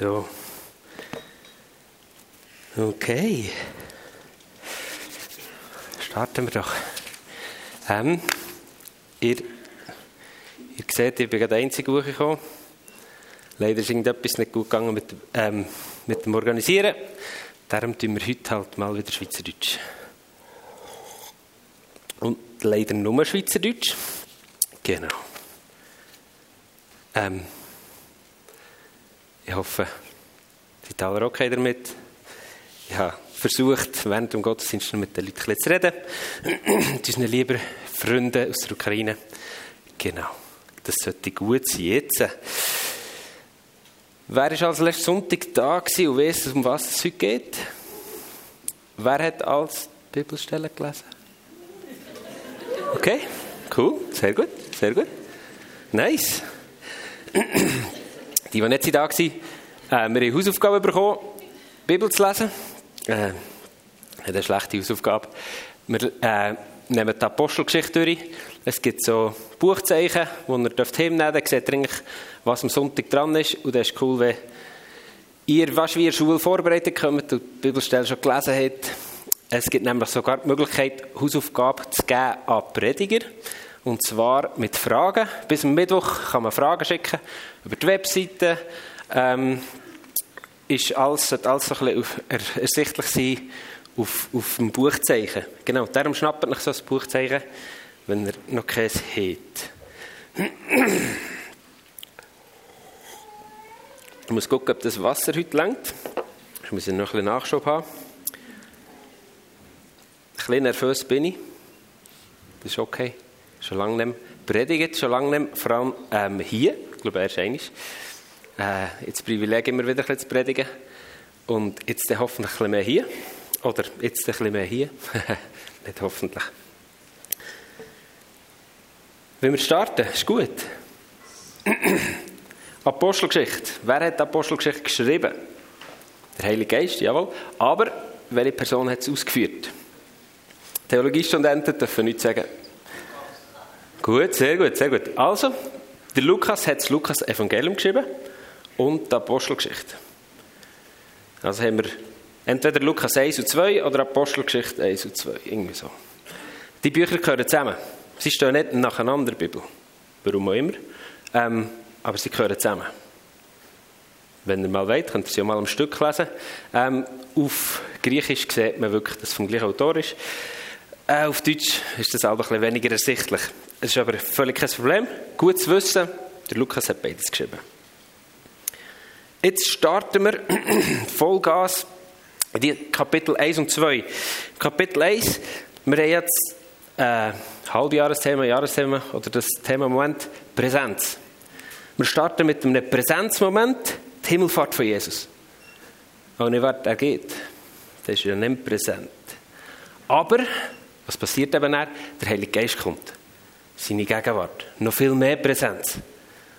So. Okay. Starten wir doch. Ähm, ihr, ihr seht, ich bin gerade einzig hochgekommen. Leider ist irgendetwas nicht gut gegangen mit, ähm, mit dem Organisieren. Darum tun wir heute halt mal wieder Schweizerdeutsch. Und leider nur Schweizerdeutsch. Genau. Ähm, ich hoffe, Sie sind alle okay damit. Ich habe versucht, während dem Gottesdienst mit den Leuten zu reden. Mit unseren lieben Freunden aus der Ukraine. Genau. Das sollte gut sein. Jetzt. Wer war als letzten Sonntag da und weiss, um was es heute geht? Wer hat als Bibelstelle gelesen? Okay, cool, sehr gut, sehr gut. Nice. Die, die nicht da waren, äh, wir haben Hausaufgaben bekommen, Bibel zu lesen. Äh, eine schlechte Hausaufgabe. Wir äh, nehmen die Apostelgeschichte durch. Es gibt so Buchzeichen, die ihr dürft nehmen dürft. Dann seht ihr eigentlich, was am Sonntag dran ist. Und das ist cool, wenn ihr, was wie der Schule vorbereitet kommt und die Bibelstelle schon gelesen habt. Es gibt nämlich sogar die Möglichkeit, Hausaufgaben zu geben an Prediger. Und zwar mit Fragen. Bis am Mittwoch kann man Fragen schicken über die Webseite. Ähm, ist alles, sollte alles so ein bisschen ersichtlich sein auf, auf dem Buchzeichen. Genau, darum schnappt euch so ein Buchzeichen, wenn ihr noch keins habt. Ich muss gucken, ob das Wasser heute langt. Ich muss noch ein bisschen Nachschub haben. Ein bisschen nervös bin ich. Das ist okay. Schon lange nicht mehr predigt, schon lange nicht mehr, vor allem ähm, hier. Ich glaube, erst einmal. Äh, jetzt Privileg immer wieder ein zu predigen. Und jetzt hoffentlich ein bisschen mehr hier. Oder jetzt ein bisschen mehr hier. nicht hoffentlich. Wenn wir starten, ist gut. Apostelgeschichte. Wer hat Apostelgeschichte geschrieben? Der Heilige Geist, jawohl. Aber welche Person hat es ausgeführt? Theologiestudenten dürfen nichts sagen. Gut, sehr gut, sehr gut. Also, der Lukas hat das Lukas-Evangelium geschrieben und die Apostelgeschichte. Also haben wir entweder Lukas 1 und 2 oder Apostelgeschichte 1 und 2. Irgendwie so. Die Bücher gehören zusammen. Sie stehen nicht nacheinander in Bibel. Warum auch immer. Ähm, aber sie gehören zusammen. Wenn ihr mal wollt, könnt ihr sie auch mal am Stück lesen. Ähm, auf Griechisch sieht man wirklich, dass es vom gleichen Autor ist. Äh, auf Deutsch ist das aber ein bisschen weniger ersichtlich. Es ist aber völlig kein Problem. Gut zu wissen, der Lukas hat beides geschrieben. Jetzt starten wir Vollgas in die Kapitel 1 und 2. Kapitel 1, wir haben jetzt äh, Halbjahresthema, Jahresthema oder das Thema Moment Präsenz. Wir starten mit einem Präsenzmoment, die Himmelfahrt von Jesus. Und nicht, wer er geht. Der ist ja nicht präsent. Aber, was passiert eben dann? Der Heilige Geist kommt. Seine Gegenwart. Noch viel mehr Präsenz.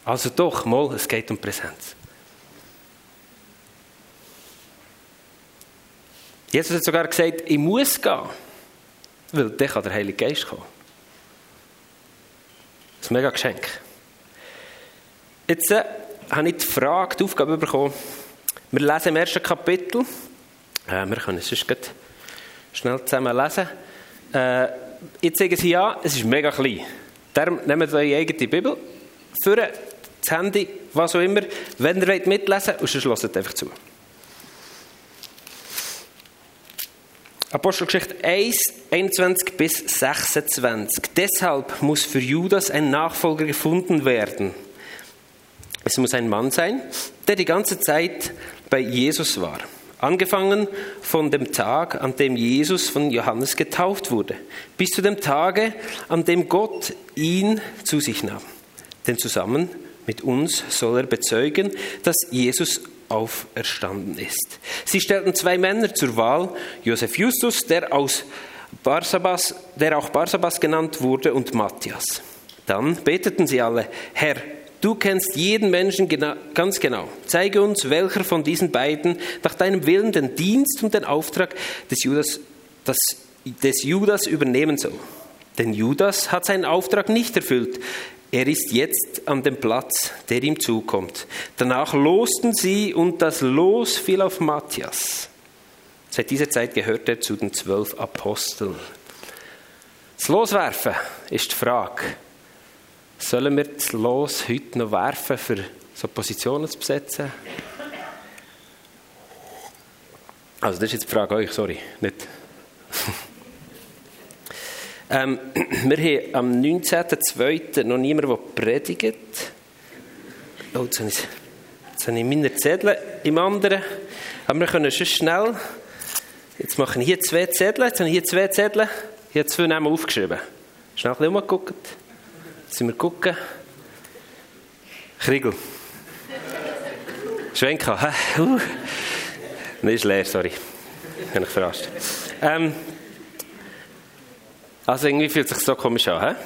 Also doch, mal, es geht um Präsenz. Jesus hat sogar gesagt, ich muss gehen, weil dann kann der Heilige Geist kommen. Das ist ein mega Geschenk. Jetzt äh, habe ich die Frage, die Aufgabe bekommen. Wir lesen im ersten Kapitel. Äh, wir können es sonst schnell zusammen lesen. Äh, jetzt sagen sie ja, es ist mega klein. Darum nehmt eure eigene Bibel, führen das Handy, was auch immer, wenn ihr wollt mitlesen wollt, und sonst einfach zu. Apostelgeschichte 1, 21 bis 26. Deshalb muss für Judas ein Nachfolger gefunden werden. Es muss ein Mann sein, der die ganze Zeit bei Jesus war. Angefangen von dem Tag, an dem Jesus von Johannes getauft wurde, bis zu dem Tage, an dem Gott ihn zu sich nahm. Denn zusammen mit uns soll er bezeugen, dass Jesus auferstanden ist. Sie stellten zwei Männer zur Wahl, Josef Justus, der aus Barsabas, der auch Barsabas genannt wurde, und Matthias. Dann beteten sie alle, Herr, du kennst jeden Menschen genau, ganz genau. Zeige uns, welcher von diesen beiden nach deinem Willen den Dienst und den Auftrag des Judas, das, des Judas übernehmen soll. Denn Judas hat seinen Auftrag nicht erfüllt. Er ist jetzt an dem Platz, der ihm zukommt. Danach losten sie und das Los fiel auf Matthias. Seit dieser Zeit gehört er zu den zwölf Aposteln. Das Loswerfen ist die Frage. Sollen wir das Los heute noch werfen, für so Positionen zu besetzen? Also, das ist jetzt die Frage euch, sorry, nicht. ähm, wir haben am 19.02. noch niemanden, der predigt. Oh, jetzt habe ich, jetzt habe ich meine Zettel im anderen. Aber wir können schon schnell. Jetzt machen wir hier zwei Zettel. Jetzt habe ich hier zwei Zettel. Ich habe zwei Namen aufgeschrieben. Schnell ein bisschen umgeguckt. Sind wir gucken. Kriegel. Schwenka. Uh. Nein, ist leer, sorry. Ich habe ich verarscht. Ähm, also irgendwie fühlt sich so komisch an. He?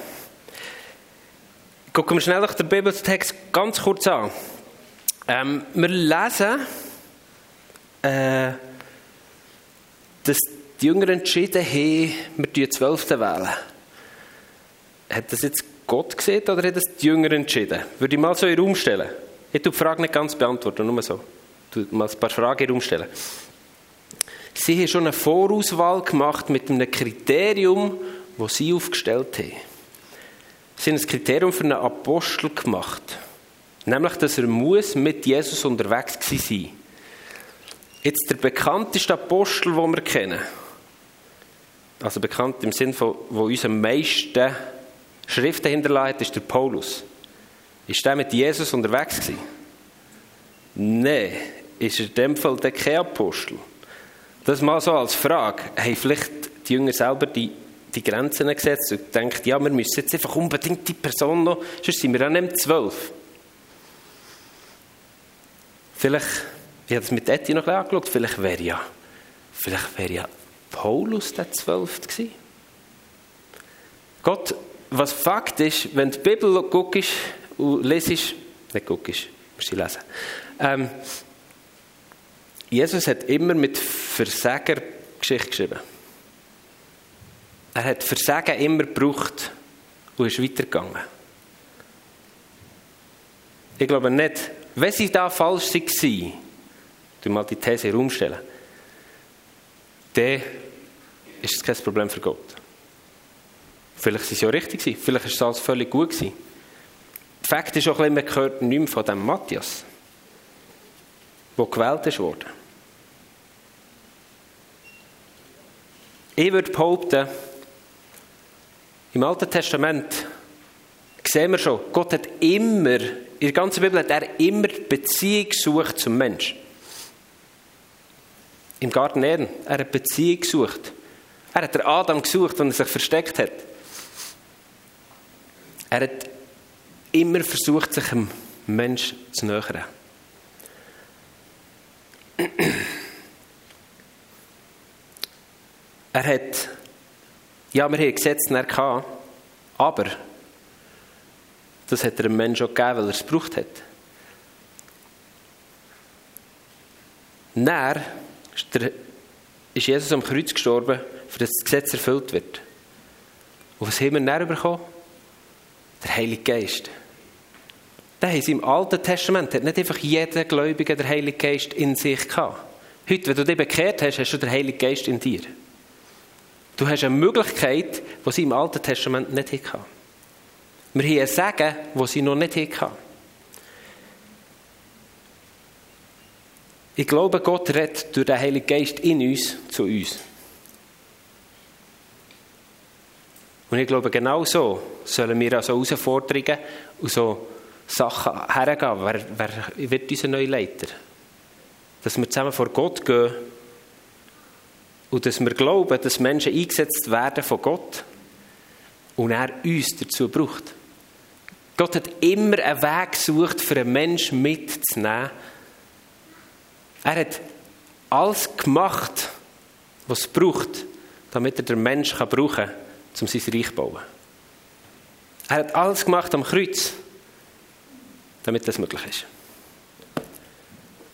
Gucken wir schnell durch den Bibeltext ganz kurz an. Ähm, wir lesen, äh, dass die Jünger entschieden haben, wir die Zwölfte wählen. Hat das jetzt Gott gesehen oder hat das die Jünger entschieden? Würde ich mal so in den. Ich tue die Frage nicht ganz beantworten, nur so. Ich mal ein paar Fragen in den. Sie haben schon eine Vorauswahl gemacht mit einem Kriterium, das sie aufgestellt haben. Sie haben ein Kriterium für einen Apostel gemacht. Nämlich, dass er muss mit Jesus unterwegs sein muss. Jetzt der bekannteste Apostel, den wir kennen, also bekannt im Sinne von, wo uns am meisten Schriften hinterlässt, ist der Paulus. Ist der mit Jesus unterwegs gewesen? Nein, ist er in dem Fall kein Apostel. Das mal so als Frage. Haben vielleicht die Jünger selber die, die Grenzen gesetzt und denkt, ja, wir müssen jetzt einfach unbedingt die Person noch, sonst sind wir auch nicht zwölf. Vielleicht, ich habe das mit Etty noch ein angeschaut, vielleicht wäre ja, vielleicht wäre ja Paulus der Zwölfte gewesen. Gott, was Fakt ist, wenn die Bibel guckst und lesest, nicht guckst, musst du lesen, ähm, Jesus hat immer mit Versager Geschichte geschrieben. Er hat Versagen immer gebraucht und ist weitergegangen. Ich glaube nicht, wenn sie da falsch waren, du mal die These herumstellen, dann ist es kein Problem für Gott. Vielleicht war es ja richtig, vielleicht war es alles völlig gut. Der Fakt ist auch, man gehört nicht mehr von dem Matthias, der gewählt worden. Ich würde behaupten, im Alten Testament sehen wir schon, Gott hat immer, in der ganzen Bibel hat er immer Beziehung gesucht zum Menschen. Im Garten Eden, er hat Beziehung gesucht. Er hat den Adam gesucht, wenn er sich versteckt hat. Er hat immer versucht, sich einem Menschen zu nähern. Er hat, ja, wir haben Gesetze gehabt, aber das hat er einem Menschen auch gegeben, weil er es gebraucht hat. Dann ist Jesus am Kreuz gestorben, für das das Gesetz erfüllt wird. Und was haben wir dann bekommen? Der Heilige Geist. Haben sie im Alten Testament hat nicht einfach jeder Gläubige der Heilige Geist in sich gehabt. Heute, wenn du dich bekehrt hast, hast du den Heiligen Geist in dir. Du hast eine Möglichkeit, die sie im Alten Testament nicht hatten. Wir haben ein Sagen, das sie noch nicht hatten. Ich glaube, Gott redet durch den Heiligen Geist in uns zu uns. Und ich glaube, genau so sollen wir an so Herausforderungen und so Sachen hergehen. Wer, wer wird unser neuer Leiter? Dass wir zusammen vor Gott gehen und dass wir glauben, dass Menschen eingesetzt werden von Gott und er uns dazu braucht. Gott hat immer einen Weg gesucht, für einen Menschen mitzunehmen. Er hat alles gemacht, was es braucht, damit er den Menschen brauchen kann, um sein Reich zu bauen. Er hat alles gemacht am Kreuz, damit das möglich ist.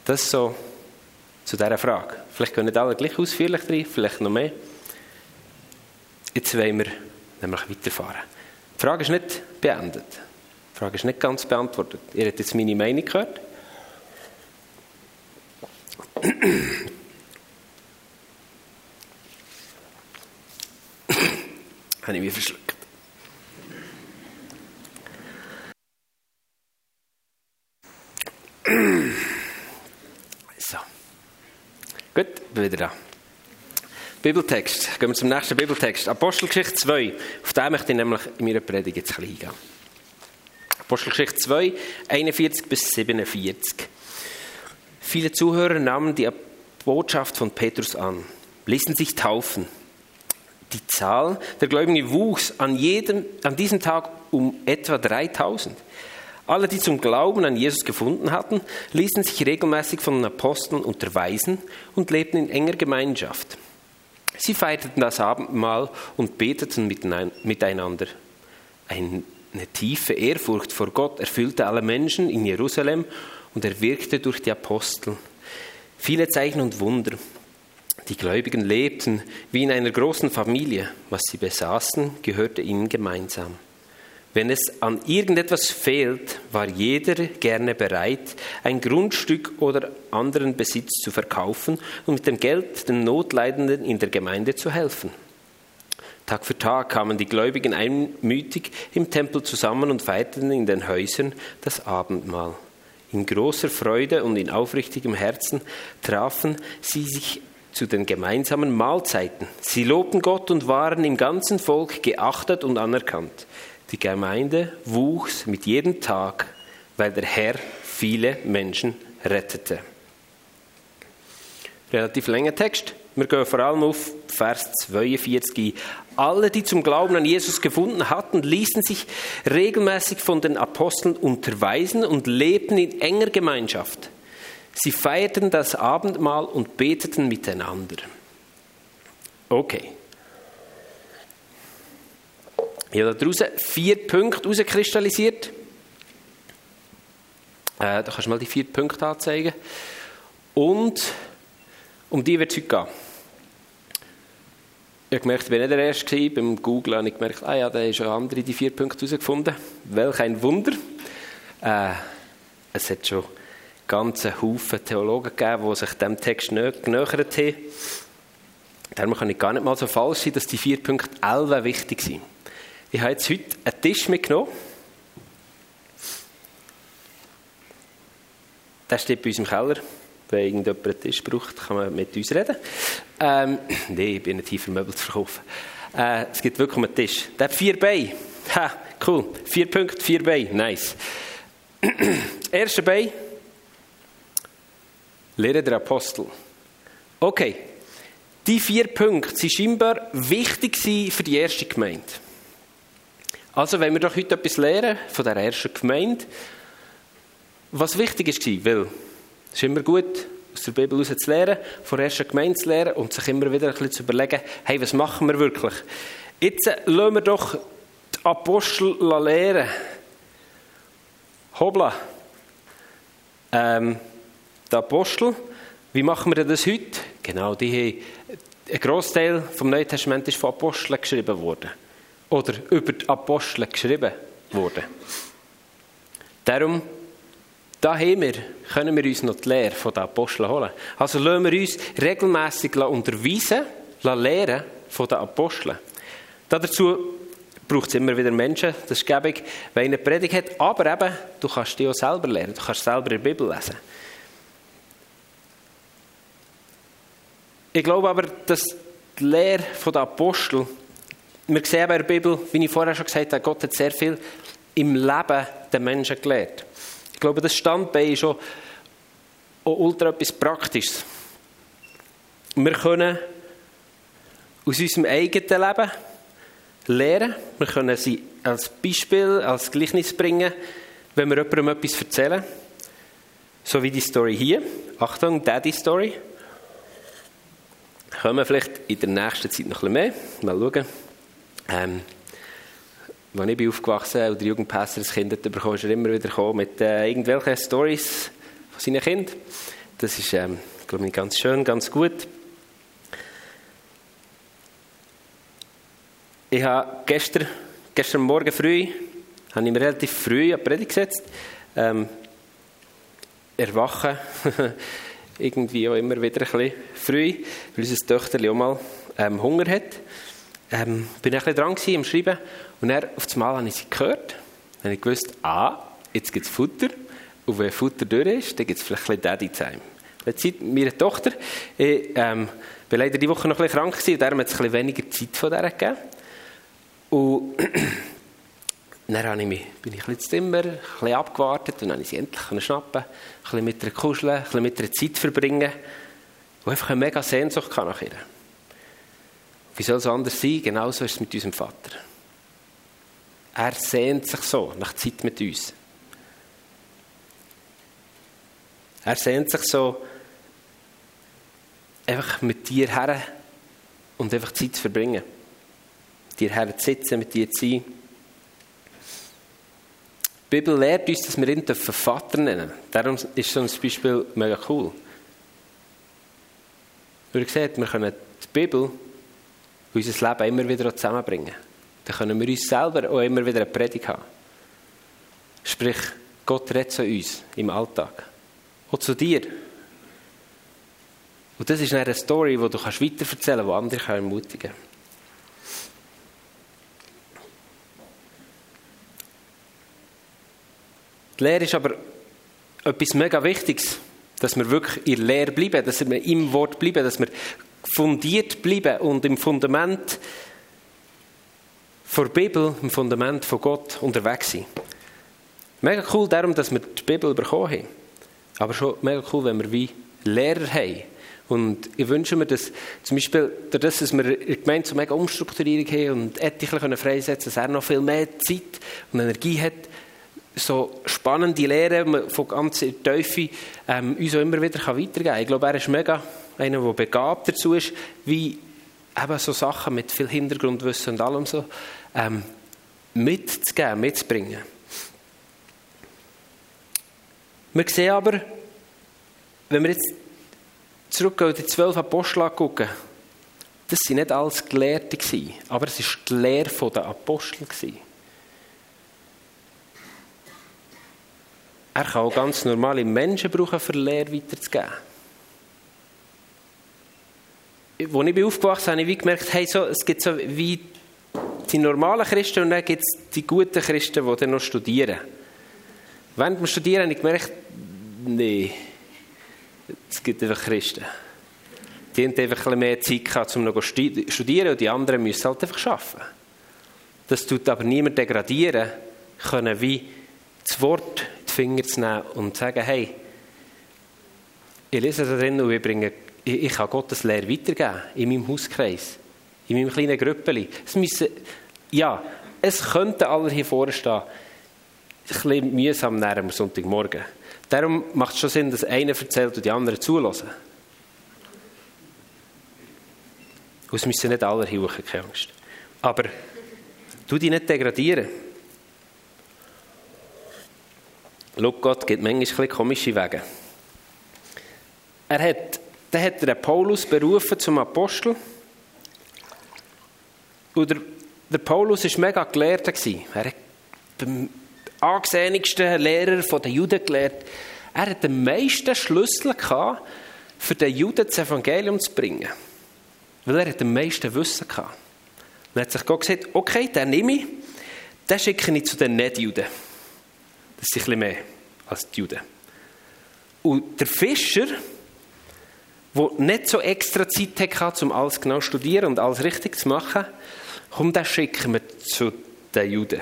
Das so zu dieser Frage. Vielleicht können nicht alle gleich ausführlich rein, vielleicht noch mehr. Jetzt wollen wir nämlich weiterfahren. Die Frage ist nicht beendet. Frage ist nicht ganz beantwortet. Ihr habt jetzt meine Meinung gehört. Habe ich mich verschluckt. So. Gut, bin wieder da. Bibeltext. Gehen wir zum nächsten Bibeltext. Apostelgeschichte 2. Auf den möchte ich nämlich in meiner Predigt jetzt ein eingehen. Apostelgeschichte 2, 41 bis 47. Viele Zuhörer nahmen die Botschaft von Petrus an, ließen sich taufen. Die Zahl der Gläubigen wuchs an, jedem, an diesem Tag um etwa 3000. Alle, die zum Glauben an Jesus gefunden hatten, ließen sich regelmäßig von den Aposteln unterweisen und lebten in enger Gemeinschaft. Sie feierten das Abendmahl und beteten miteinander. Eine tiefe Ehrfurcht vor Gott erfüllte alle Menschen in Jerusalem und er wirkte durch die Apostel. Viele Zeichen und Wunder. Die Gläubigen lebten wie in einer großen Familie. Was sie besaßen, gehörte ihnen gemeinsam. Wenn es an irgendetwas fehlt, war jeder gerne bereit, ein Grundstück oder anderen Besitz zu verkaufen und mit dem Geld den Notleidenden in der Gemeinde zu helfen. Tag für Tag kamen die Gläubigen einmütig im Tempel zusammen und feierten in den Häusern das Abendmahl. In großer Freude und in aufrichtigem Herzen trafen sie sich zu den gemeinsamen Mahlzeiten. Sie lobten Gott und waren im ganzen Volk geachtet und anerkannt. Die Gemeinde wuchs mit jedem Tag, weil der Herr viele Menschen rettete. Relativ langer Text. Wir gehen vor allem auf Vers 42 ein. Alle, die zum Glauben an Jesus gefunden hatten, ließen sich regelmäßig von den Aposteln unterweisen und lebten in enger Gemeinschaft. Sie feierten das Abendmahl und beteten miteinander. Okay. Ich habe daraus vier Punkte herauskristallisiert. Äh, da kannst du mal die vier Punkte anzeigen. Und um die wird es heute gehen. Ich habe gemerkt, ich war nicht der Erste. Beim Googlen habe ich gemerkt, ah ja, da haben schon andere die vier Punkte herausgefunden. Welch ein Wunder. Äh, es hat schon ganze Haufen Theologen gegeben, die sich dem Text genähert haben. Darum kann ich gar nicht mal so falsch sein, dass die vier Punkte alle wichtig sind. Ich habe jetzt heute einen Tisch mitgenommen. Der steht bei uns im Keller. Wenn irgendjemand einen Tisch braucht, kann man mit uns reden. Ähm, Nein, ich bin nicht hier für Möbel zu verkaufen. Äh, es gibt wirklich einen Tisch. Der hat vier Beine. Ha, cool. Vier Punkte, vier Beine. Nice. Erste Bein. Lehre der Apostel. Okay. Die vier Punkte sind scheinbar wichtig für die erste Gemeinde. Also wenn wir doch heute etwas lernen von der ersten Gemeinde, was wichtig ist, weil es ist immer gut, aus der Bibel heraus zu lernen, von der ersten Gemeinde zu lernen und sich immer wieder ein bisschen zu überlegen, hey, was machen wir wirklich? Jetzt äh, lassen wir doch die Apostel lehren. Hobla. Ähm, die Apostel, wie machen wir das heute? Genau, die haben, ein Großteil vom Neuen Testament ist von Aposteln geschrieben worden oder über die Apostel geschrieben wurde. Darum, da haben wir, können wir uns noch die Lehre von den Aposteln holen. Also lassen wir uns regelmässig unterweisen, lehren von den Aposteln. Dazu braucht es immer wieder Menschen, das ist gäbig, wenn eine Predigt hat, aber eben, du kannst die auch selber lernen, du kannst selber der Bibel lesen. Ich glaube aber, dass die Lehre der Apostel wir sehen bei der Bibel, wie ich vorher schon gesagt habe, Gott hat sehr viel im Leben der Menschen gelehrt. Ich glaube, das Standbein ist schon auch ultra etwas Praktisches. Wir können aus unserem eigenen Leben lernen. Wir können sie als Beispiel, als Gleichnis bringen, wenn wir jemandem etwas erzählen. So wie die Story hier. Achtung, Daddy Story. Kommen vielleicht in der nächsten Zeit noch ein bisschen mehr. Mal schauen. Ähm, als ich bin aufgewachsen und der Jugendpässer ein Kind bekommen, ist er immer wieder gekommen mit äh, irgendwelchen Stories von seinen Kindern. Das ist, ähm, glaube ich, ganz schön, ganz gut. Ich habe gestern, gestern Morgen früh habe ich mir relativ früh die Predigt gesetzt. Ähm, erwachen, irgendwie auch immer wieder ein bisschen früh, weil unser Töchterchen auch mal ähm, Hunger hat. Ähm, bin ich ein bisschen dran am Schreiben und dann auf das Mal habe ich sie gehört. Dann habe ich gewusst, ah, jetzt gibt es Futter und wenn Futter durch ist, dann gibt es vielleicht ein bisschen Daddy-Time. Zeit meiner Tochter, ich ähm, war leider die Woche noch ein bisschen krank und darum hat es ein bisschen weniger Zeit von der gegeben. Und dann habe ich mich, bin ich ein ins Zimmer, ein bisschen abgewartet und dann konnte ich sie endlich schnappen, ein bisschen mit ihr kuscheln, ein bisschen mit ihr Zeit verbringen und einfach eine mega Sehnsucht nach ihr. Wie soll es anders sein? Genauso ist es mit unserem Vater. Er sehnt sich so nach Zeit mit uns. Er sehnt sich so einfach mit dir her und einfach Zeit zu verbringen. Mit dir her zu sitzen, mit dir zu sein. Die Bibel lehrt uns, dass wir ihn Vater nennen Darum ist so ein Beispiel mega cool. Wie gesagt, wir können die Bibel unser Leben immer wieder zusammenbringen. Dann können wir uns selber auch immer wieder eine Predigt haben. Sprich, Gott redet zu uns im Alltag. Auch zu dir. Und das ist eine Story, die du weiterverzählen kannst, die andere ermutigen können. Die Lehre ist aber etwas mega Wichtiges, dass wir wirklich in der Lehre bleiben, dass wir im Wort bleiben, dass wir fundiert bleiben und im Fundament der Bibel, im Fundament von Gott unterwegs sind. Mega cool darum, dass wir die Bibel bekommen haben. Aber schon mega cool, wenn wir wie Lehrer haben. Und ich wünsche mir, dass zum Beispiel, dadurch, dass wir in der Gemeinde so mega Umstrukturierung haben und etliche freisetzen können, dass er noch viel mehr Zeit und Energie hat, so spannende Lehren von ganz Teufel ähm, uns auch immer wieder weitergeben kann. Ich glaube, er ist mega einer, der begabt dazu ist, wie eben so Sachen mit viel Hintergrundwissen und allem so ähm, mitzugeben, mitzubringen. Wir sehen aber, wenn wir jetzt zurückgehen und die zwölf Apostel angucken, das waren nicht alles Gelehrte, aber es war die Lehre der Apostel. Er kann auch ganz normale Menschen brauchen, für Lehre weiterzugeben. Als ich aufgewachsen bin, habe ich gemerkt, hey, so, es gibt so wie die normalen Christen und dann gibt es die guten Christen, die dann noch studieren. Während wir studieren, habe ich gemerkt, nee, es gibt einfach Christen. Die haben einfach ein mehr Zeit gehabt, um noch zu studieren und die anderen müssen halt einfach arbeiten. Das tut aber niemand degradieren können, wie das Wort die Finger zu nehmen und zu sagen, hey, ich lese da drin und ich, bringe, ich, ich kann Gottes Lehre weitergeben in meinem Hauskreis, in meinem kleinen Grüppeli. Es müssen, ja, es könnte alle hier vorne stehen, ein bisschen mühsam am Sonntagmorgen. Darum macht es schon Sinn, dass einer erzählt und die anderen zulassen. Und es müssen nicht alle hier keine Angst. Aber du dich nicht degradieren. Schau, Gott gibt manchmal komische Wege. Er hat, dann hat er Paulus berufen zum Apostel. Und der, der Paulus war mega gelehrt. Er hat den angesehensten Lehrer der Juden gelehrt. Er hat den meisten Schlüssel gehabt, für den Juden das Evangelium zu bringen. Weil er den meisten Wissen gehabt. Dann hat sich Gott gesagt, okay, den nehme ich, den schicke ich zu den Nicht-Juden. Das ist ein bisschen mehr als die Juden. Und der Fischer, der nicht so extra Zeit hatte, um alles genau zu studieren und alles richtig zu machen, kommt, den schicken wir zu den Juden.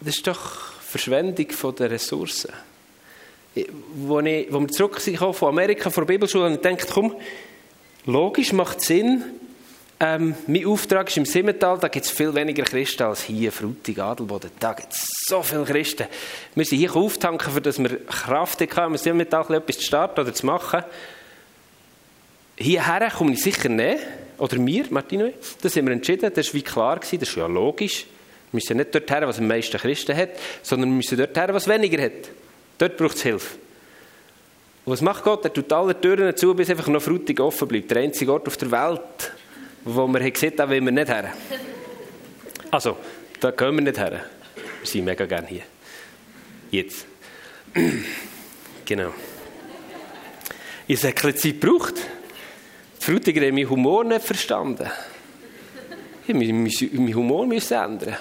Das ist doch Verschwendung der Ressourcen. Als ich, wir zurückkamen von Amerika, von der Bibelschule, und ich dachte, komm, logisch macht Sinn, ähm, mein Auftrag ist im Simmental, da gibt es viel weniger Christen als hier, Frutig, Adelboden. Da gibt es so viele Christen. Wir sind hier auftanken, für dass wir Kraft haben, im Simmental etwas zu starten oder zu machen. Hierher komme ich sicher nicht. Oder wir, Martino, das haben wir entschieden. Das war wie klar, das ist ja logisch. Wir müssen nicht dort her, was am meisten Christen hat, sondern wir müssen dort her, was weniger hat. Dort braucht es Hilfe. Und was macht Gott? Er tut alle Türen zu, bis einfach noch Frutig offen bleibt. Der einzige Ort auf der Welt, wo wir gesehen da will wir nicht her. Also, Da gehen wir nicht her. Wir sind mega gerne hier. Jetzt. genau. Ich habe ein Zeit gebraucht. Die Frutiger haben meinen Humor nicht verstanden. Ich musste meinen Humor ändern.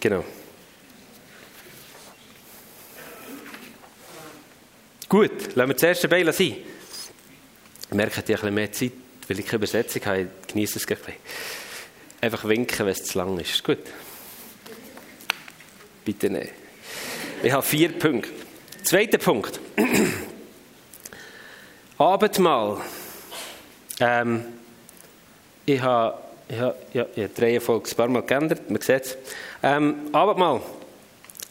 Genau. Gut, lassen wir das erste Beil sein. Merke, ich habe ein bisschen mehr Zeit, weil ich keine Übersetzung habe. Genieße es ein bisschen. Einfach winken, wenn es zu lang ist. Gut? Bitte nicht. Ich habe vier Punkte. Zweiter Punkt. Abendmahl. Ähm, ich habe, ich habe, ja, ich habe die ein paar Mal geändert, man sieht es. Ähm, Abendmahl.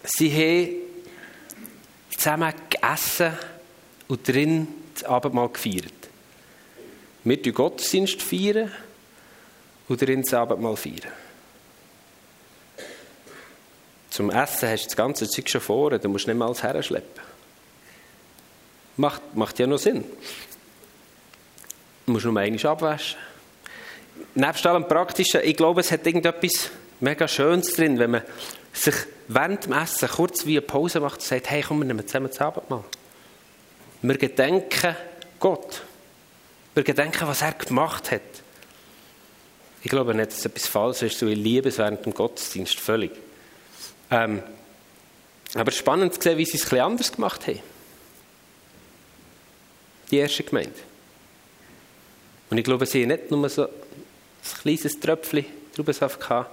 Sie haben zusammen gegessen und drin das Abendmahl gefeiert. Wir feiern Gottesdienst feiern und drin das Abendmahl feiern. Zum Essen hast du das ganze Zeug schon vor, du musst nicht mal alles herschleppen. Macht, macht ja noch Sinn. Du musst nur einmal abwaschen. Nebst allem Praktischen, ich glaube, es hat irgendetwas mega Schönes drin, wenn man sich während dem Essen kurz wie eine Pause macht und sagt, hey, komm, wir nehmen zusammen das Abendmahl. Wir gedenken Gott. Wir gedenken, was er gemacht hat. Ich glaube nicht, dass etwas falsch ist, so ich liebe es während dem Gottesdienst völlig. Ähm, aber spannend zu sehen, wie sie es bisschen anders gemacht haben. Die erste Gemeinde. Und ich glaube, sie haben nicht nur so ein kleines Tröpfchen Traubensaft gehabt,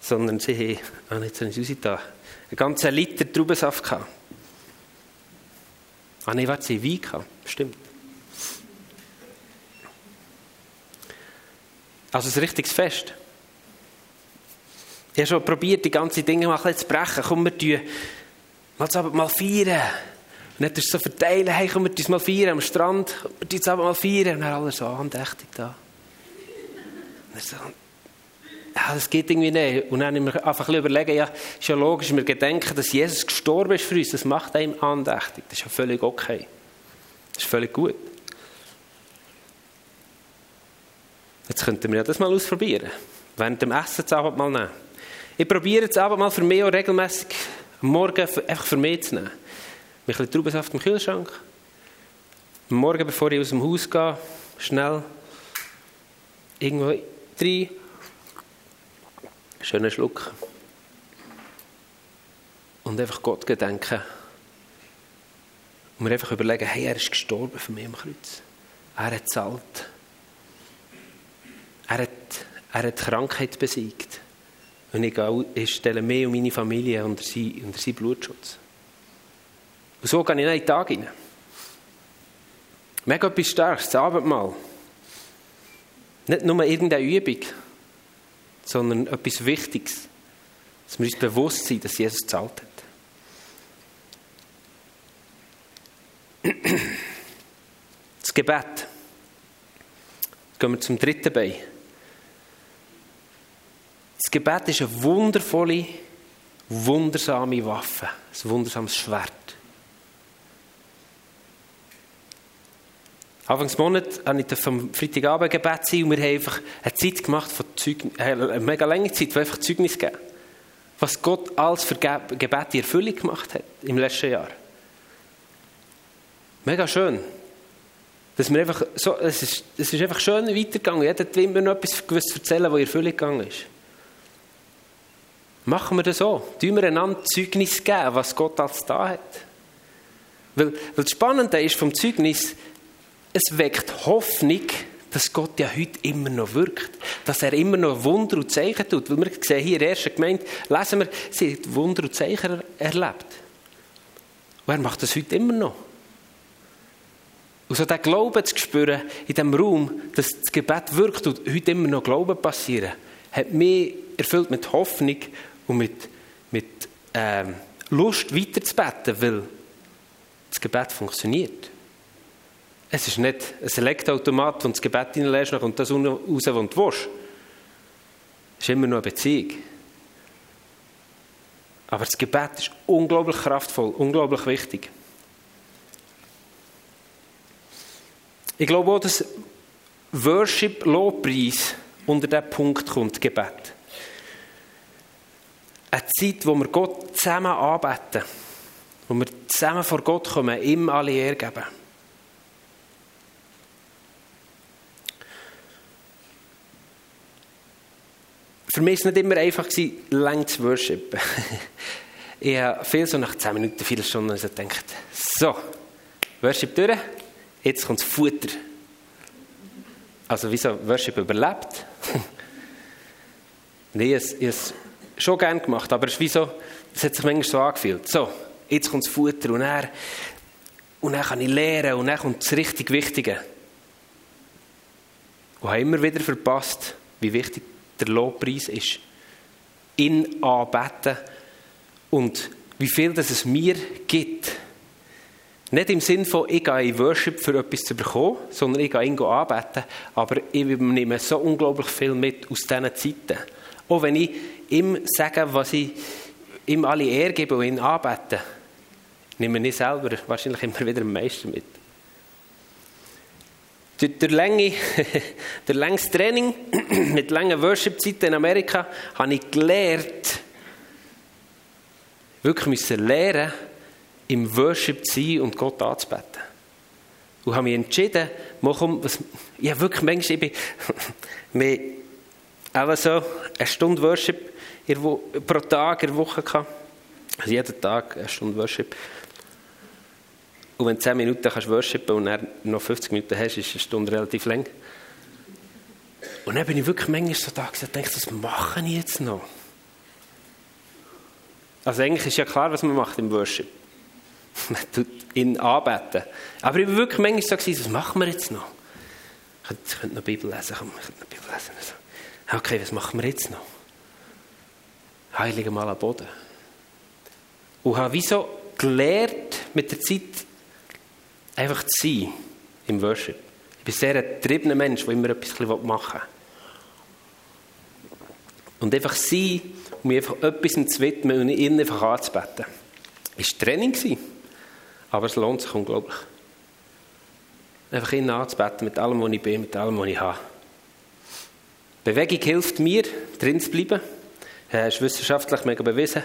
sondern sie haben, ah, jetzt habe ich es da, einen ganzen Liter Traubensaft gehabt. Ah, nein, warte, sie Wein gehabt, stimmt. Also ein richtiges Fest. Ich habe schon probiert, die ganzen Dinge mal zu brechen. Komm, wir tun mal, mal feiern. Und nicht so verteilen, hey, komm, wir uns mal feiern am Strand. Wir tun es mal feiern. Und dann alle so andächtig da. Und so, ja, das geht irgendwie nicht. Und dann habe ich mir einfach ein überlegen, ja, ist ja logisch, wir gedenken, dass Jesus gestorben ist für uns. Das macht einem andächtig. Das ist ja völlig okay. Das ist völlig gut. Jetzt könnten wir ja das mal ausprobieren. Während dem Essen das Abendmahl nehmen. Ich probiere aber mal für mich auch regelmäßig am Morgen einfach für mich zu nehmen. Ein bisschen Traubensaft im Kühlschrank. Am Morgen, bevor ich aus dem Haus gehe, schnell irgendwo rein. Schönen Schluck. Und einfach Gott gedenken. Und mir einfach überlegen, hey, er ist gestorben für mich am Kreuz. Er hat zahlt. Er hat, er hat Krankheit besiegt. Und ich, ich stelle mich und meine Familie unter seinen, unter seinen Blutschutz. Und so gehe ich in den Tag hinein. Mega etwas Starkes, das Abendmahl. Nicht nur irgendeine Übung, sondern etwas Wichtiges. Dass wir uns bewusst sind, dass Jesus gezahlt hat. Das Gebet. Jetzt gehen wir zum dritten Bein. Das Gebet ist eine wundervolle, wundersame Waffe, ein wundersames Schwert. Anfangs Monat habe ich vom Freitagabend Gebet und wir haben einfach eine Zeit gemacht von äh, eine mega lange Zeit, wo einfach Zeugnis geben. Was Gott alles für Gebet in Erfüllung gemacht hat im letzten Jahr. Mega schön. Dass wir einfach so, es ist, es ist einfach schön weitergegangen. Jeder hat immer noch etwas gewusst erzählen, was in Erfüllung gegangen ist. Machen wir das so. Tun wir einander Zeugnis geben, was Gott als da hat. Weil, weil das Spannende ist vom Zeugnis, es weckt Hoffnung, dass Gott ja heute immer noch wirkt. Dass er immer noch Wunder und Zeichen tut. Weil wir sehen hier in der ersten Gemeinde, lesen wir, sie hat Wunder und Zeichen erlebt. Und er macht das heute immer noch. Und so den Glauben zu spüren in diesem Raum, dass das Gebet wirkt und heute immer noch Glauben passieren, hat mich erfüllt mit Hoffnung und mit, mit ähm, Lust weiterzubeten, weil das Gebet funktioniert. Es ist nicht ein Elektroautomat, wo du das Gebet hineinlässt und das raus, was du willst. Es ist immer noch eine Beziehung. Aber das Gebet ist unglaublich kraftvoll, unglaublich wichtig. Ich glaube auch, dass Worship, Lobpreis unter diesen Punkt kommt, Gebet. Eine Zeit, wo wir Gott zusammen anbeten, wo wir zusammen vor Gott kommen, ihm alle Ehre geben. Für mich war es nicht immer einfach, lang zu worshipen. ich habe viel so nach 10 Minuten, viele Stunden also gedacht, so, Worship durch, jetzt kommt das Futter. Also wieso Worship überlebt? Nein, habe es schon gerne gemacht, aber es so, es hat sich manchmal so angefühlt. So, jetzt kommt das Futter und dann, und dann kann ich lernen und dann kommt das richtig Wichtige. Und habe immer wieder verpasst, wie wichtig der Lobpreis ist. Ihn anbeten und wie viel das es mir gibt. Nicht im Sinn von, ich gehe in Worship für etwas zu bekommen, sondern ich gehe ihn anbeten. Aber ich nehme so unglaublich viel mit aus diesen Zeiten. Auch wenn ich ihm sage, was ich ihm alle Ehre gebe und ihn anbete, nehme ich selber wahrscheinlich immer wieder am meisten mit. Durch, durch, Länge, durch längeres Training mit langen Worship-Zeiten in Amerika habe ich gelernt, wirklich müssen lernen, im Worship zu sein und Gott anzubeten. Und habe mich entschieden, was, ja wirklich, manchmal, ich bin, auch so eine Stunde Worship pro Tag in der Woche gehabt. Also jeden Tag eine Stunde Worship. Und wenn du 10 Minuten kannst worshipen und dann noch 50 Minuten hast, ist eine Stunde relativ lang. Und dann bin ich wirklich manchmal so da und dachte, was mache ich jetzt noch? Also eigentlich ist ja klar, was man macht im Worship. Man tut ihn anbeten. Aber ich war wirklich manchmal so, was machen wir jetzt noch? Ich könnte noch Bibel lesen. Komm, ich könnte noch Bibel lesen. Okay, was machen wir jetzt noch? Heilige Mal am Boden. Und habe wie so gelernt, mit der Zeit einfach zu sein im Worship. Ich bin sehr ein getriebener Mensch, der immer etwas machen will. Und einfach sein, um mich einfach etwas zu widmen und ihn einfach anzubeten. Es war Training, aber es lohnt sich unglaublich. Einfach ihn anzubeten mit allem, was ich bin, mit allem, was ich habe. Bewegung hilft mir, drin zu bleiben. Das ist wissenschaftlich mega bewiesen.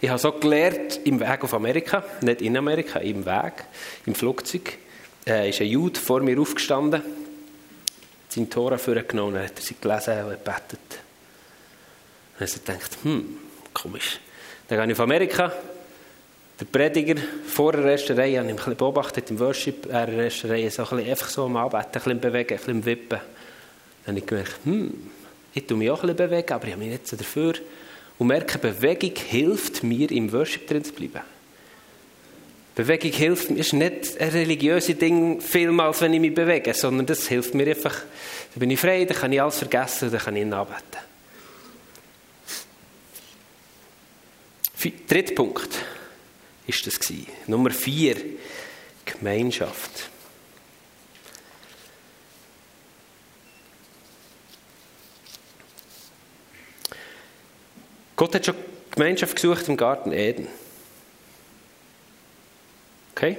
Ich habe so gelernt im Weg auf Amerika, nicht in Amerika, im Weg, im Flugzeug. Äh, ist ein Jude vor mir aufgestanden, seinen Tora vorgenommen, hat sie gelesen und gebetet. Habe ich gedacht, hm, komisch. Dann gehe ich auf Amerika, der Prediger vor der ersten Reihe, habe ich ein beobachtet im Worship, er der ersten Reihe, so ein bisschen, einfach so am Anbeten, ein bisschen bewegen, ein bisschen wippen. Dann habe ich gemerkt, hm, ich tue mich auch ein bisschen bewegen, aber ich habe mich nicht so dafür. Und merke, Bewegung hilft mir, im Worship drin zu bleiben. Bewegung hilft mir, ist nicht ein religiöses Ding, vielmals, wenn ich mich bewege, sondern das hilft mir einfach. Da bin ich frei, dann kann ich alles vergessen, dann kann ich ihn anbeten. Dritter Punkt ist das. Nummer vier, Gemeinschaft. Gott hat schon Gemeinschaft gesucht im Garten Eden. Okay?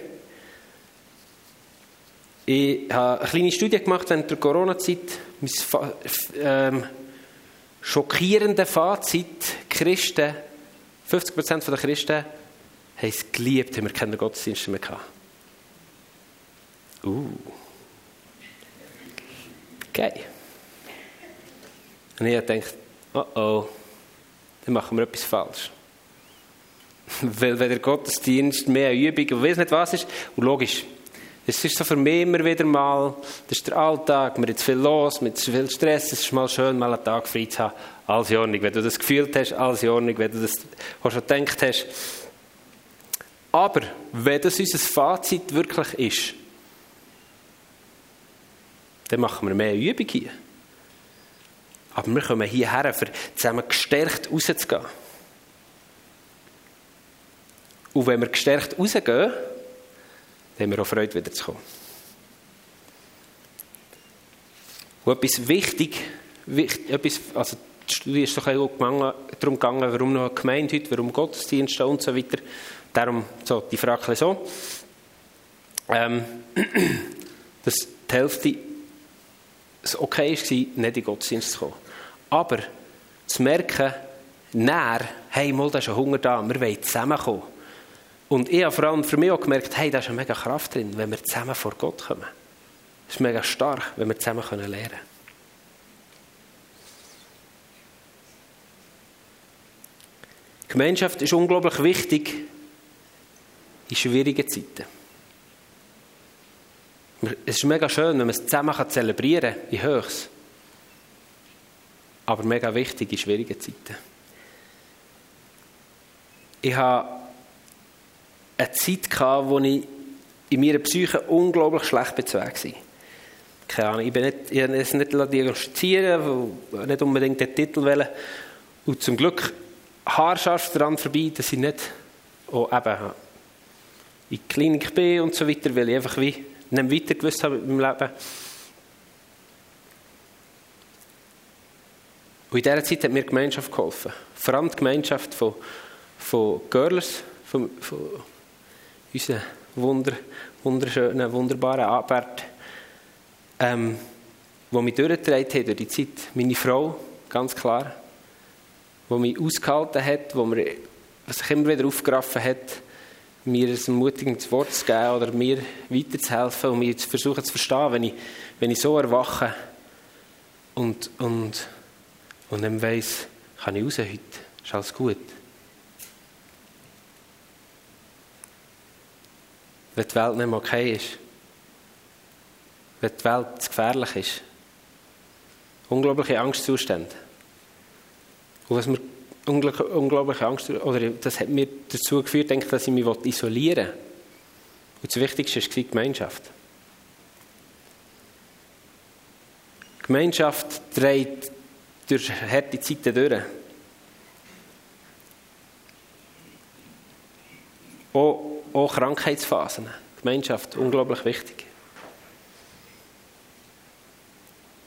Ich habe eine kleine Studie gemacht während der Corona-Zeit. Mein ähm, schockierende Fazit: Christen, 50% der Christen haben es geliebt, haben wir keine Gottesdienste mehr gehabt. Uh. Okay. Und ich habe gedacht, oh oh dann machen wir etwas falsch. Weil wenn der Gottesdienst mehr Übung und weiß nicht was ist, und logisch, es ist so für mich immer wieder mal, das ist der Alltag, man hat viel los, mit viel Stress, es ist mal schön, mal einen Tag frei zu haben. Alles in Ordnung. Wenn du das gefühlt hast, alles in Ordnung. Wenn du das schon gedacht hast. Aber, wenn das unser Fazit wirklich ist, dann machen wir mehr Übung hier. Aber wir kommen hierher, um zusammen gestärkt rauszugehen. Und wenn wir gestärkt rausgehen, dann haben wir auch Freude, wiederzukommen. Und etwas wichtig, wichtig etwas, also die Studie ist doch auch darum gegangen, warum noch eine Gemeinde heute, warum Gottesdienste und so weiter. Darum so die Frage so. Ähm, dass die Hälfte es okay war, nicht in den Gottesdienst zu kommen. Aber zu merken, näher, hey, mal, da ist ein Hunger da, wir wollen zusammenkommen. Und ich habe vor allem für mich auch gemerkt, hey, da ist eine mega Kraft drin, wenn wir zusammen vor Gott kommen. Es ist mega stark, wenn wir zusammen lernen können. Gemeinschaft ist unglaublich wichtig in schwierigen Zeiten. Es ist mega schön, wenn man es zusammen zelebrieren kann, in Höchst. Aber mega wichtig in schwierigen Zeiten. Ich hatte eine Zeit, gehabt, wo ich in meiner Psyche unglaublich schlecht bezweigt war. Keine Ahnung, ich bin nicht, ich es nicht diagnostizieren, nicht unbedingt den Titel wählen. Und zum Glück haarscharf daran vorbei, dass ich nicht oh, eben, in die Klinik bin und so weiter, weil ich einfach wie nicht weiter gewusst habe in meinem Leben. Und in dieser Zeit hat mir die Gemeinschaft geholfen. Vor allem die Gemeinschaft von, von Girls, von, von unseren wunder, wunderschönen, wunderbaren Arbeit, ähm, die mich durchgetragen hat durch die Zeit. Meine Frau, ganz klar wo mich ausgehalten hat, wo mir, was sich immer wieder aufgegriffen hat, mir ein ermutigendes Wort zu geben oder mir weiterzuhelfen und mir zu versuchen zu verstehen, wenn ich, wenn ich so erwache und, und, und dann weiss, kann ich raus heute, ist alles gut. Wenn die Welt nicht mehr okay ist, wenn die Welt zu gefährlich ist, unglaubliche Angstzustände. Und was mir unglaubliche Angst, oder das hat mir dazu geführt, denke, dass ich mich isolieren wollte. Und das Wichtigste ist die Gemeinschaft. Die Gemeinschaft trägt durch harte Zeiten durch. Auch, auch Krankheitsphasen. Gemeinschaft, unglaublich wichtig.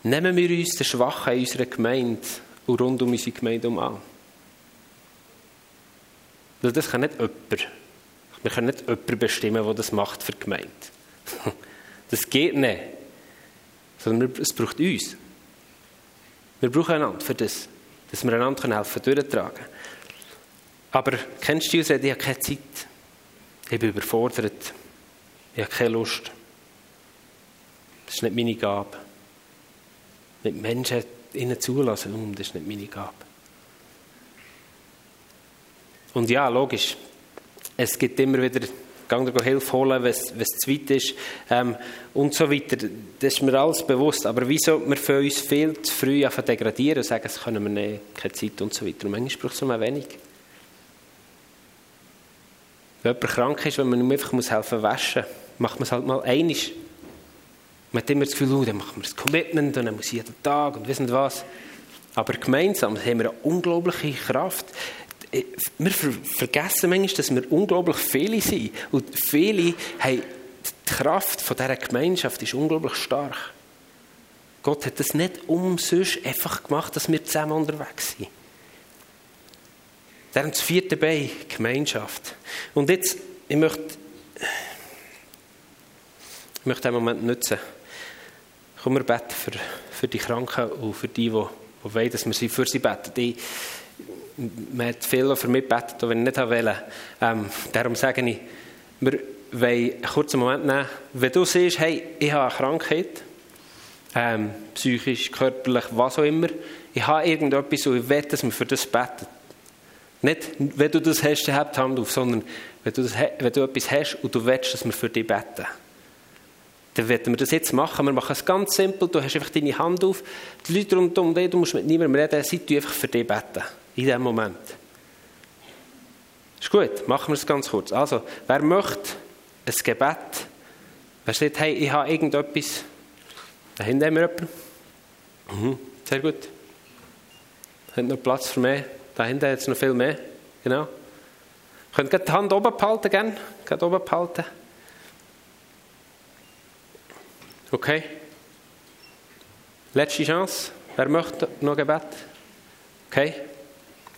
Nehmen wir uns den Schwachen in unserer Gemeinde und rund um unsere Gemeinde um an. Weil das kann nicht jemand. Wir können nicht jemand bestimmen, der das macht für die Gemeinde. Das geht nicht. Sondern es braucht uns. Wir brauchen einander für das, dass wir einander helfen können, durchtragen. Aber kennst du Ausrede, ich habe keine Zeit, ich bin überfordert, ich habe keine Lust. Das ist nicht meine Gabe. Mit Menschen ihnen zulassen. Um, das ist nicht meine Gabe. Und ja, logisch. Es gibt immer wieder, gang Hilfe holen, wenn es zu weit ist ähm, und so weiter. Das ist mir alles bewusst. Aber wieso wir für uns viel zu früh einfach degradieren und sagen, das können wir nicht, keine Zeit und so weiter. Und manchmal braucht es nur wenig. Wenn jemand krank ist, wenn man ihm einfach helfen muss waschen, macht man es halt mal einig. Man hat immer das Gefühl, oh, dann machen wir das Commitment und dann muss jeden Tag und wissen was. Aber gemeinsam haben wir eine unglaubliche Kraft. Wir vergessen manchmal, dass wir unglaublich viele sind. Und viele haben die Kraft von dieser Gemeinschaft ist unglaublich stark. Gott hat das nicht umsonst einfach gemacht, dass wir zusammen unterwegs sind. Dann das vierte Bein, Gemeinschaft. Und jetzt, ich möchte, ich möchte den Moment nutzen. Komm, wir beten für, für die Kranken und für die, die, die wollen, dass wir sie für sie beten. Die, man hat viel für mich gebetet, wenn ich nicht wollte. Ähm, darum sage ich, wir wollen einen kurzen Moment nehmen. Wenn du siehst, hey, ich habe eine Krankheit, ähm, psychisch, körperlich, was auch immer, ich habe irgendetwas und ich will, dass wir für das beten. Nicht, wenn du das hast, dann die Hand auf, sondern wenn du, das, wenn du etwas hast und du willst, dass wir für dich beten dann werden wir das jetzt machen. Wir machen es ganz simpel. Du hast einfach deine Hand auf. Die Leute dich, du musst mit niemandem reden, sie tun einfach für dich beten. In diesem Moment. Ist gut, machen wir es ganz kurz. Also, wer möchte ein Gebet, wer sagt, hey, ich habe irgendetwas, da hinten haben wir jemanden. Mhm, sehr gut. Hat noch Platz für mehr? Da hinten hat es noch viel mehr. Genau. Könnt ihr die Hand oben behalten, gerne? Geht oben behalten. Okay? Letzte Chance. Wer möchte noch Gebet? Okay?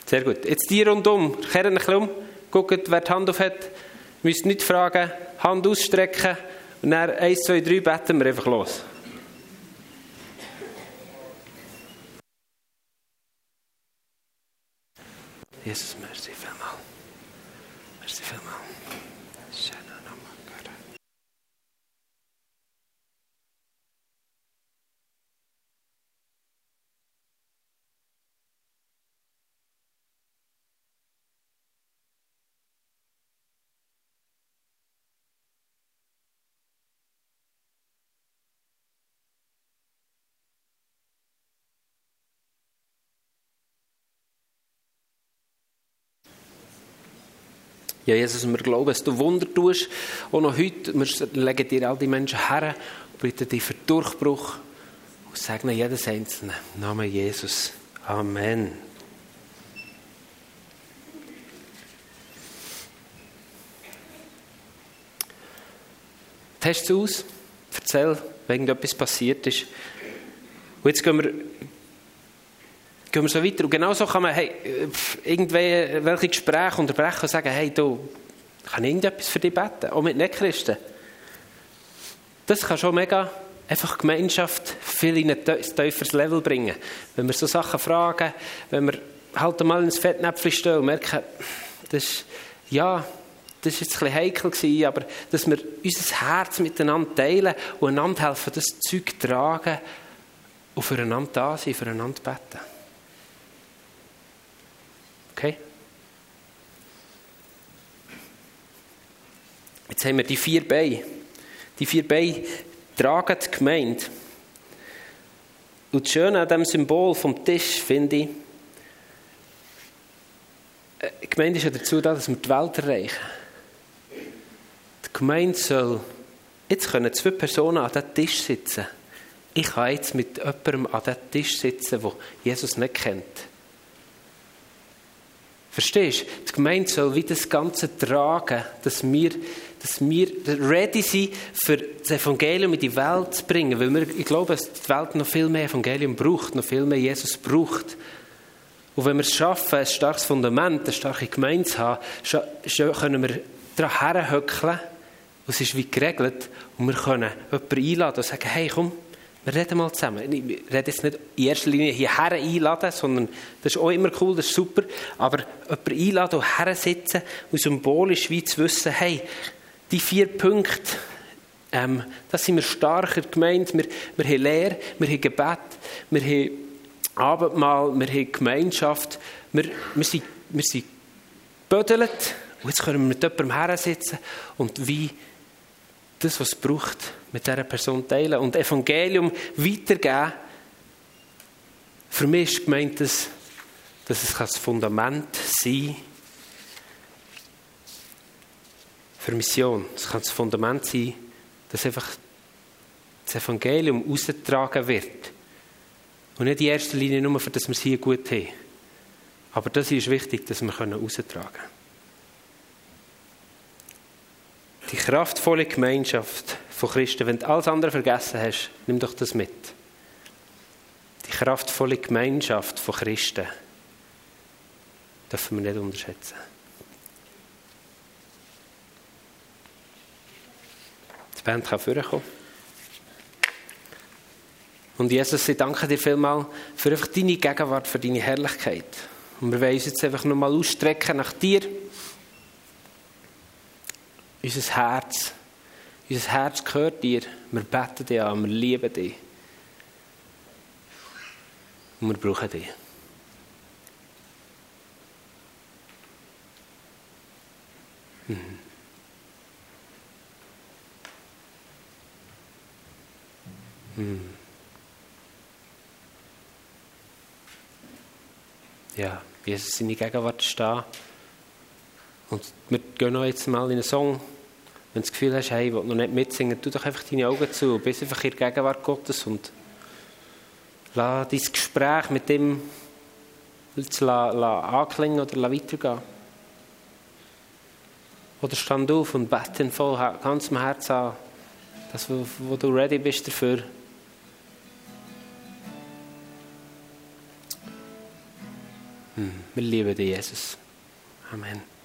Sehr gut. Jetzt die rundum. Kehren ein bisschen um. Schaut, wer die Hand auf hat. Müsst nicht fragen. Hand ausstrecken. Und dann 1, 2, 3 beten wir einfach los. Jesus, merci vielmals. Merci vielmals. Ja, Jesus, wir glauben, dass du Wunder tust. Und noch heute, wir legen dir all die Menschen her bitten dich für Durchbruch und segnen jedes Einzelne. Im Namen Jesus. Amen. Test es aus. Erzähl, wenn etwas passiert ist. Und jetzt gehen wir gehen wir so weiter. Und genauso kann man hey, irgendwelche Gespräche unterbrechen und sagen, hey, du, kann ich irgendetwas für dich beten? Auch mit Nicht-Christen. Das kann schon mega einfach Gemeinschaft viel in ein tieferes Level bringen. Wenn wir so Sachen fragen, wenn wir halt mal ins Fettnäpfchen stehen und merken, das ist, ja, das war jetzt ein bisschen heikel, gewesen, aber dass wir unser Herz miteinander teilen und einander helfen, das Zeug tragen und füreinander da sein, füreinander beten. Okay? Jetzt haben wir die vier Beine. Die vier Beine tragen die Gemeinde. Und das Schöne an diesem Symbol vom Tisch finde ich, äh, die Gemeinde ist ja dazu da, dass wir die Welt erreichen. Die Gemeinde soll, jetzt können zwei Personen an diesem Tisch sitzen. Ich kann jetzt mit jemandem an diesem Tisch sitzen, der Jesus nicht kennt. Verstehst du? Die Gemeinde soll wie das Ganze tragen, dass wir, dass wir ready sind, für das Evangelium in die Welt zu bringen. Weil wir, ich glaube, dass die Welt noch viel mehr Evangelium braucht, noch viel mehr Jesus braucht. Und wenn wir es schaffen, ein starkes Fundament, eine starke Gemeinde zu haben, können wir daran herhöckeln, und es ist wie geregelt, und wir können jemanden einladen und sagen, hey, komm, wir reden mal zusammen. Ich rede jetzt nicht in erster Linie hierher einladen, sondern das ist auch immer cool, das ist super. Aber jemanden einladen und her sitzen und symbolisch wie zu wissen, hey, die vier Punkte, ähm, das sind wir starker gemeint. Wir, wir haben Lehre, wir haben Gebet, wir haben Abendmahl, wir haben Gemeinschaft. Wir, wir sind, wir sind gebödelt und jetzt können wir mit jemandem her sitzen und wie das, was es braucht, mit dieser Person teilen und Evangelium weitergeben. Für mich ist gemeint, dass, dass es das Fundament sein kann für Mission. Es kann das Fundament sein, dass einfach das Evangelium ausgetragen wird. Und nicht in erster Linie nur, für dass wir es hier gut haben. Aber das ist wichtig, dass wir austragen können. Die kraftvolle Gemeinschaft von Christen. Wenn du alles andere vergessen hast, nimm doch das mit. Die kraftvolle Gemeinschaft von Christen dürfen wir nicht unterschätzen. Band kann vorkommen. Und Jesus, ich danke dir vielmal für einfach deine Gegenwart, für deine Herrlichkeit. Und wir wollen uns jetzt einfach nochmal ausstrecken nach dir unser Herz. Unser Herz gehört dir. Wir beten dich an, wir lieben dich. Und wir brauchen dich. Mhm. Ja, Jesus in die Gegenwart stehen. Und wir gehen noch jetzt mal in einen Song. Wenn du das Gefühl hast, hey, ich will noch nicht mitsingen, tu doch einfach deine Augen zu bist einfach in der Gegenwart Gottes und lass dein Gespräch mit ihm anklingen oder weitergehen. Oder stand auf und bete ihn voll ganzem Herz an, das, wo, wo du ready bist dafür. med livet til Jesus. Amen.